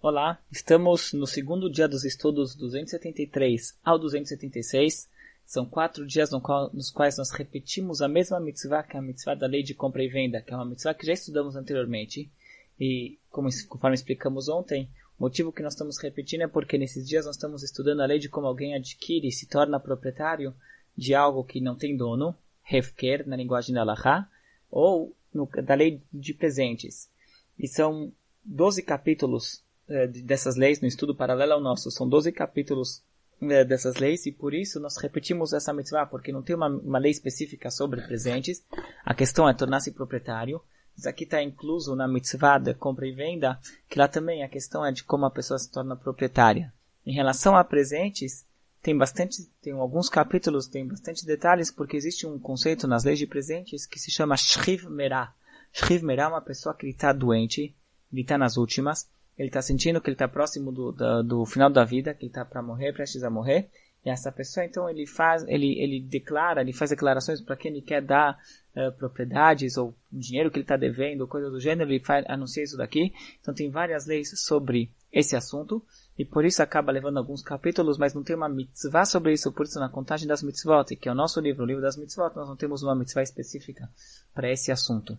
Olá, estamos no segundo dia dos estudos 273 ao 276. São quatro dias no qual, nos quais nós repetimos a mesma mitzvah, que é a mitzvah da lei de compra e venda, que é uma mitzvah que já estudamos anteriormente. E, como, conforme explicamos ontem, o motivo que nós estamos repetindo é porque nesses dias nós estamos estudando a lei de como alguém adquire e se torna proprietário de algo que não tem dono, hefker, na linguagem da Allahá, ou no, da lei de presentes. E são 12 capítulos é, dessas leis, no estudo paralelo ao nosso, são 12 capítulos é, dessas leis e por isso nós repetimos essa mitzvah, porque não tem uma, uma lei específica sobre presentes. A questão é tornar-se proprietário. Isso aqui está incluso na mitzvah da compra e venda, que lá também a questão é de como a pessoa se torna proprietária. Em relação a presentes, tem bastante, tem alguns capítulos, tem bastante detalhes, porque existe um conceito nas leis de presentes que se chama Shriv Merah. Shriv Merah é uma pessoa que está doente, ele está nas últimas, ele está sentindo que ele está próximo do, do, do, final da vida, que ele está para morrer, prestes a morrer. E essa pessoa, então, ele faz, ele, ele declara, ele faz declarações para quem ele quer dar uh, propriedades ou dinheiro que ele está devendo, coisa do gênero, ele faz, anuncia isso daqui. Então, tem várias leis sobre esse assunto. E por isso acaba levando alguns capítulos, mas não tem uma mitzvah sobre isso, por isso na contagem das mitzvot, que é o nosso livro, o livro das mitzvot, nós não temos uma mitzvah específica para esse assunto.